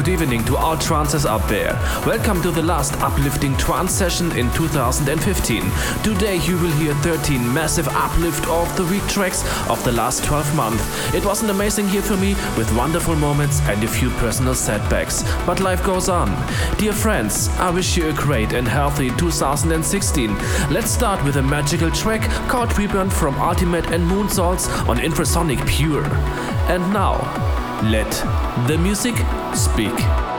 good evening to all trances out there. Welcome to the last uplifting trance session in 2015. Today you will hear 13 massive uplift of the week tracks of the last 12 months. It was an amazing year for me with wonderful moments and a few personal setbacks. But life goes on. Dear friends, I wish you a great and healthy 2016. Let's start with a magical track called Reborn from Ultimate and Moonsouls on Infrasonic Pure. And now, let the music speak.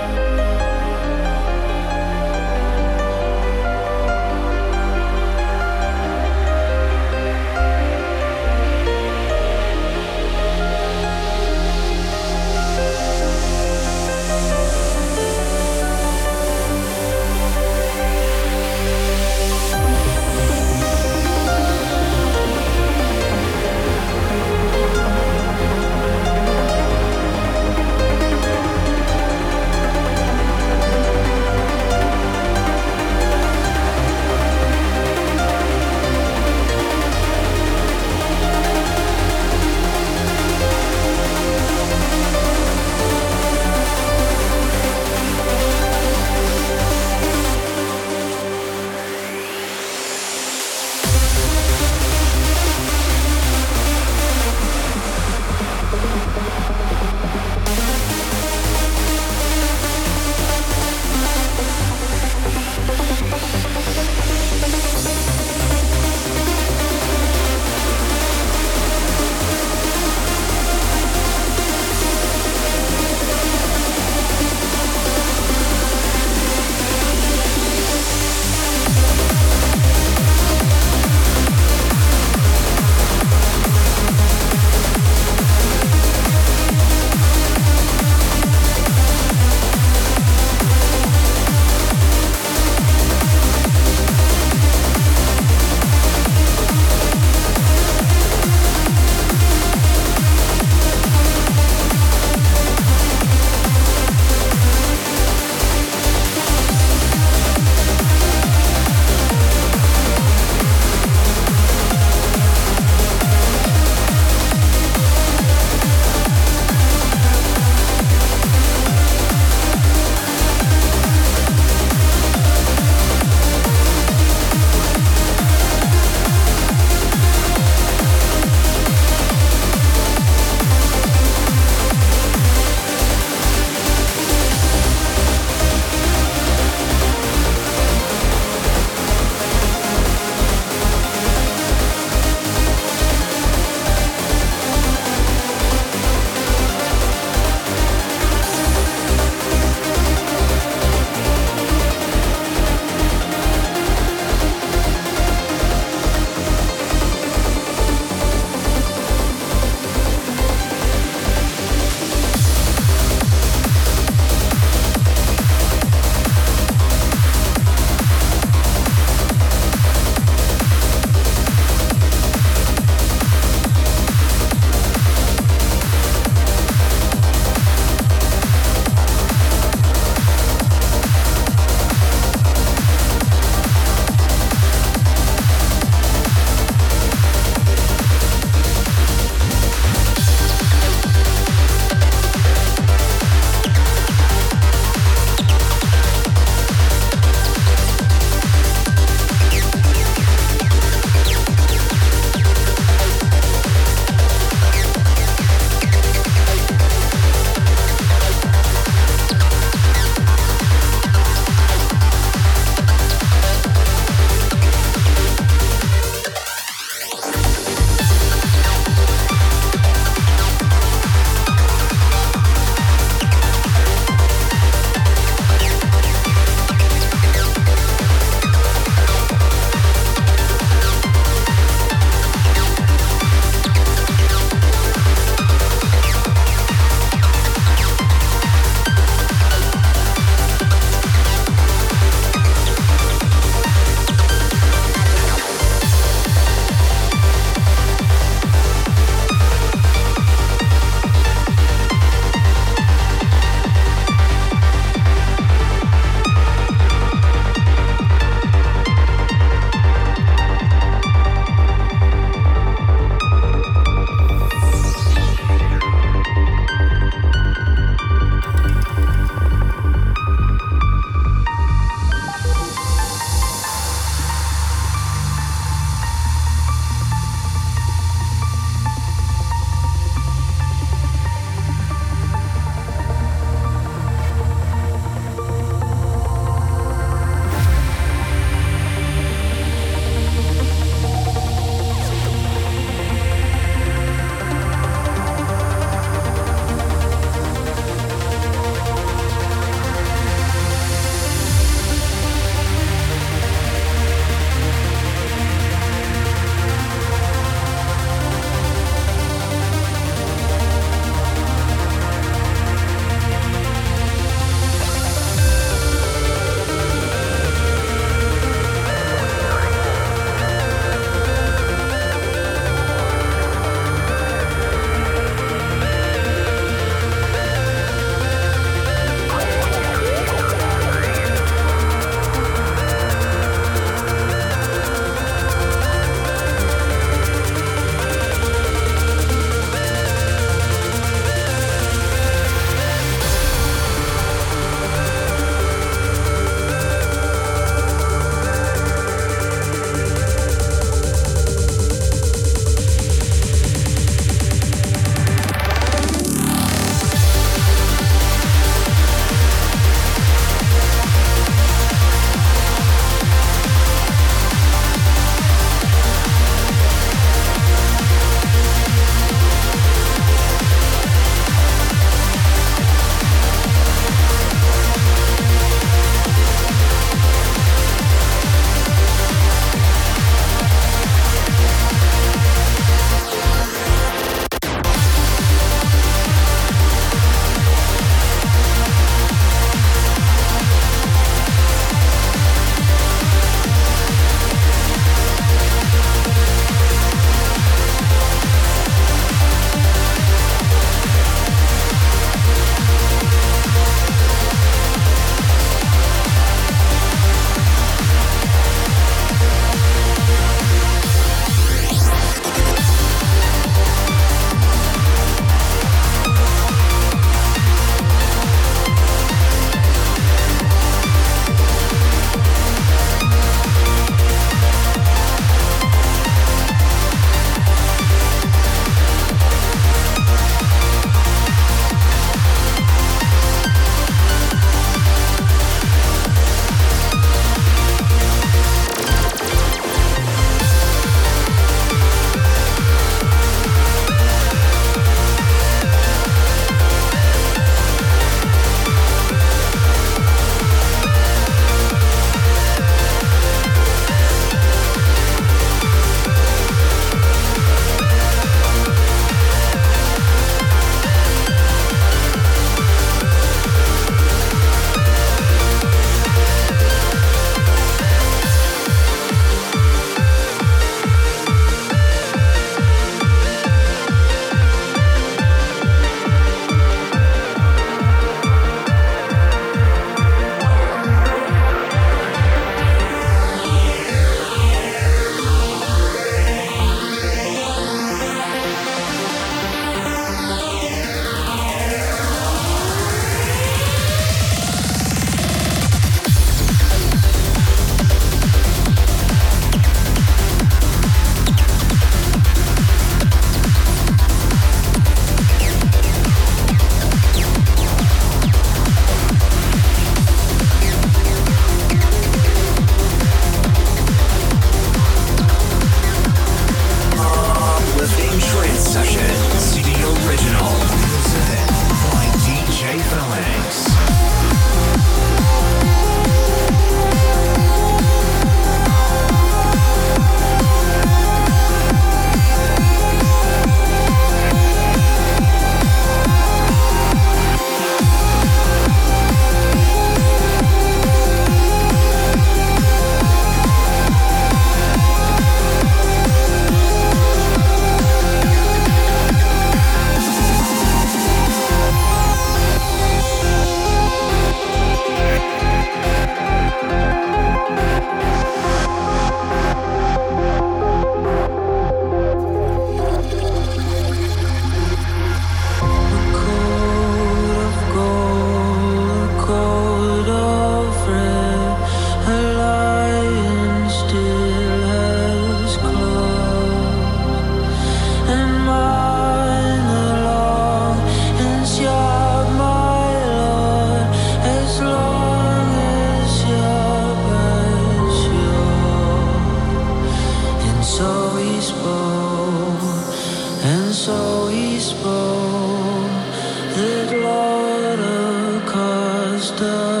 Oh.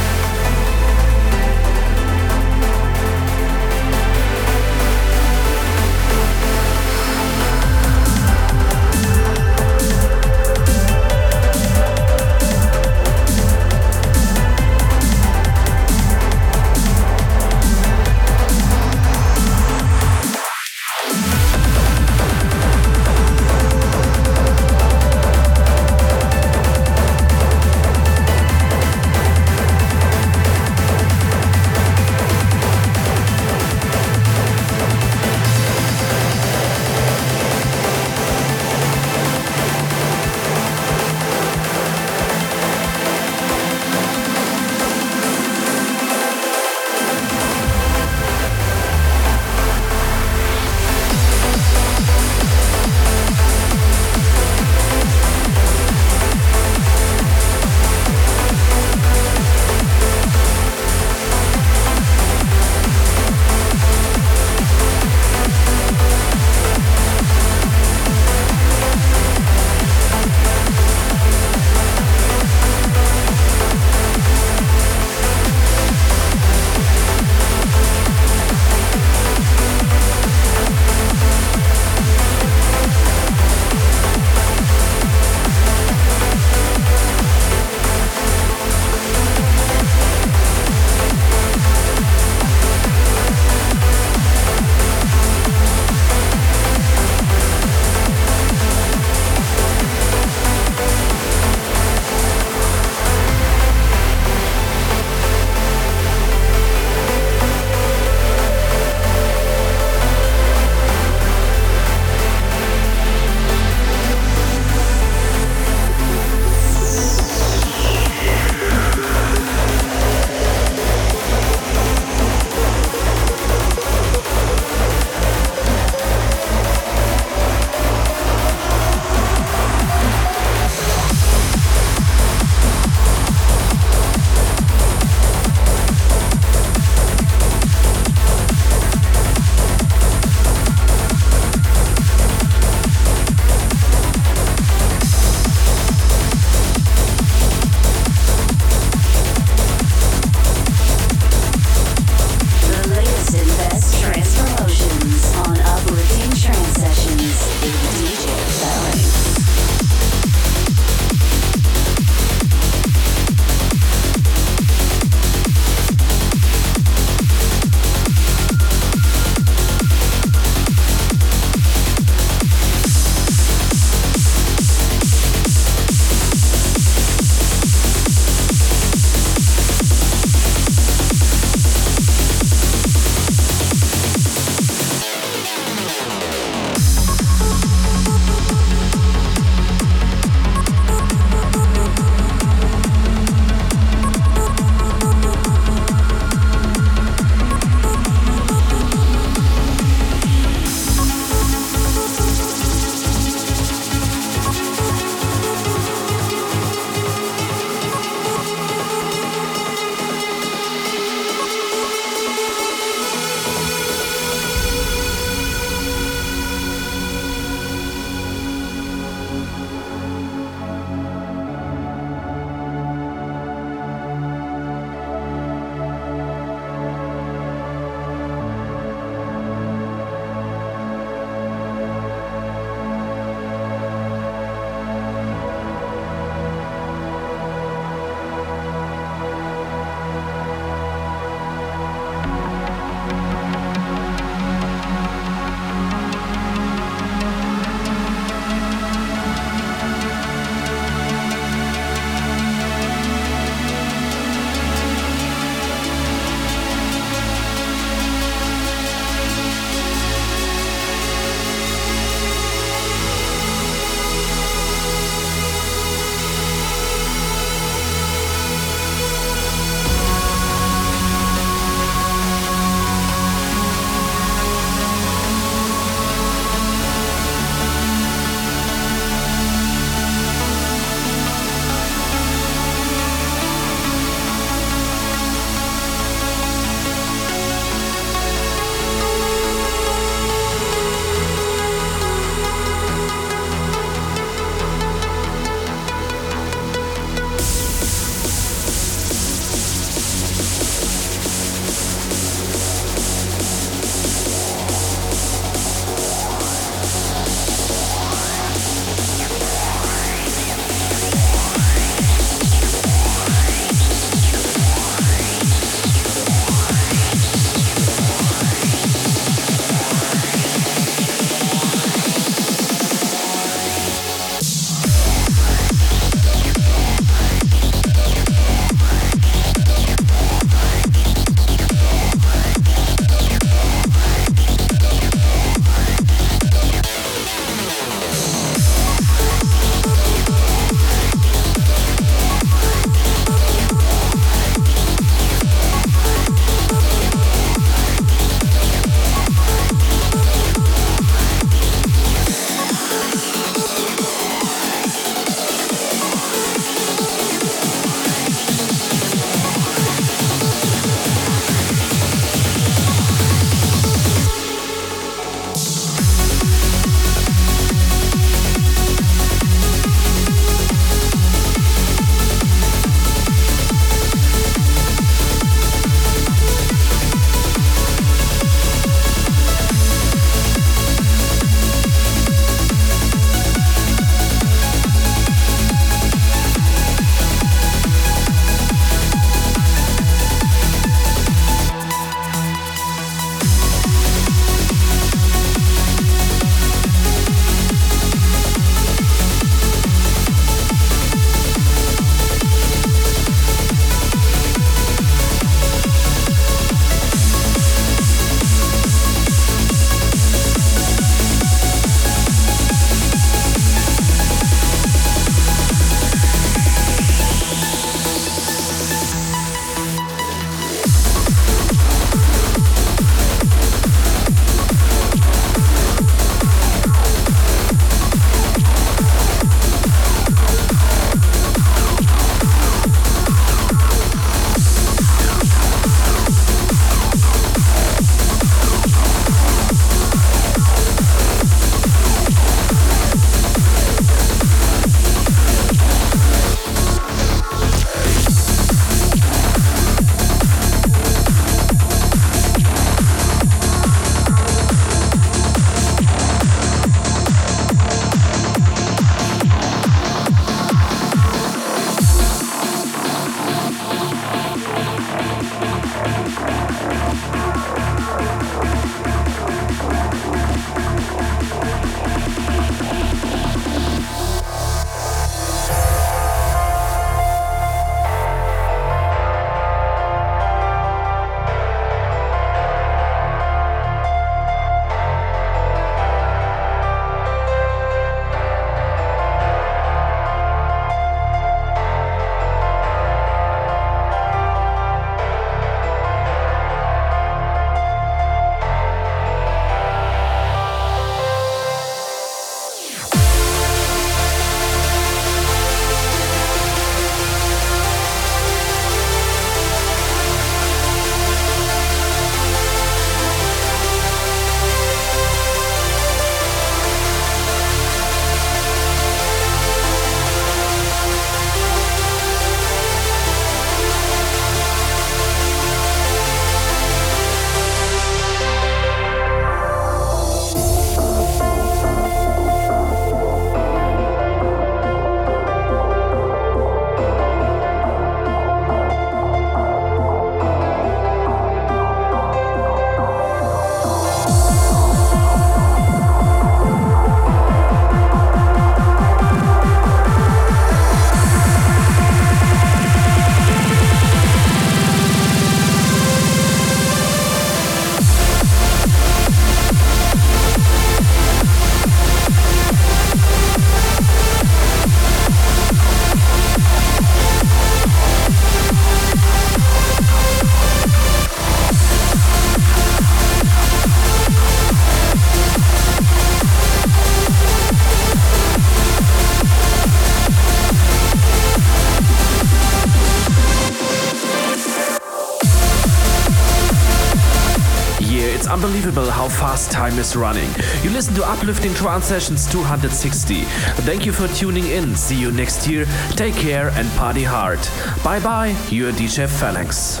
Time is running. You listen to Uplifting Trance Sessions 260. Thank you for tuning in. See you next year. Take care and party hard. Bye bye, your DJ Phalanx.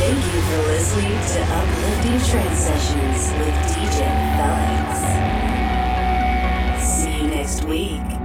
Thank you for listening to Uplifting Trance Sessions with DJ Phalanx. See you next week.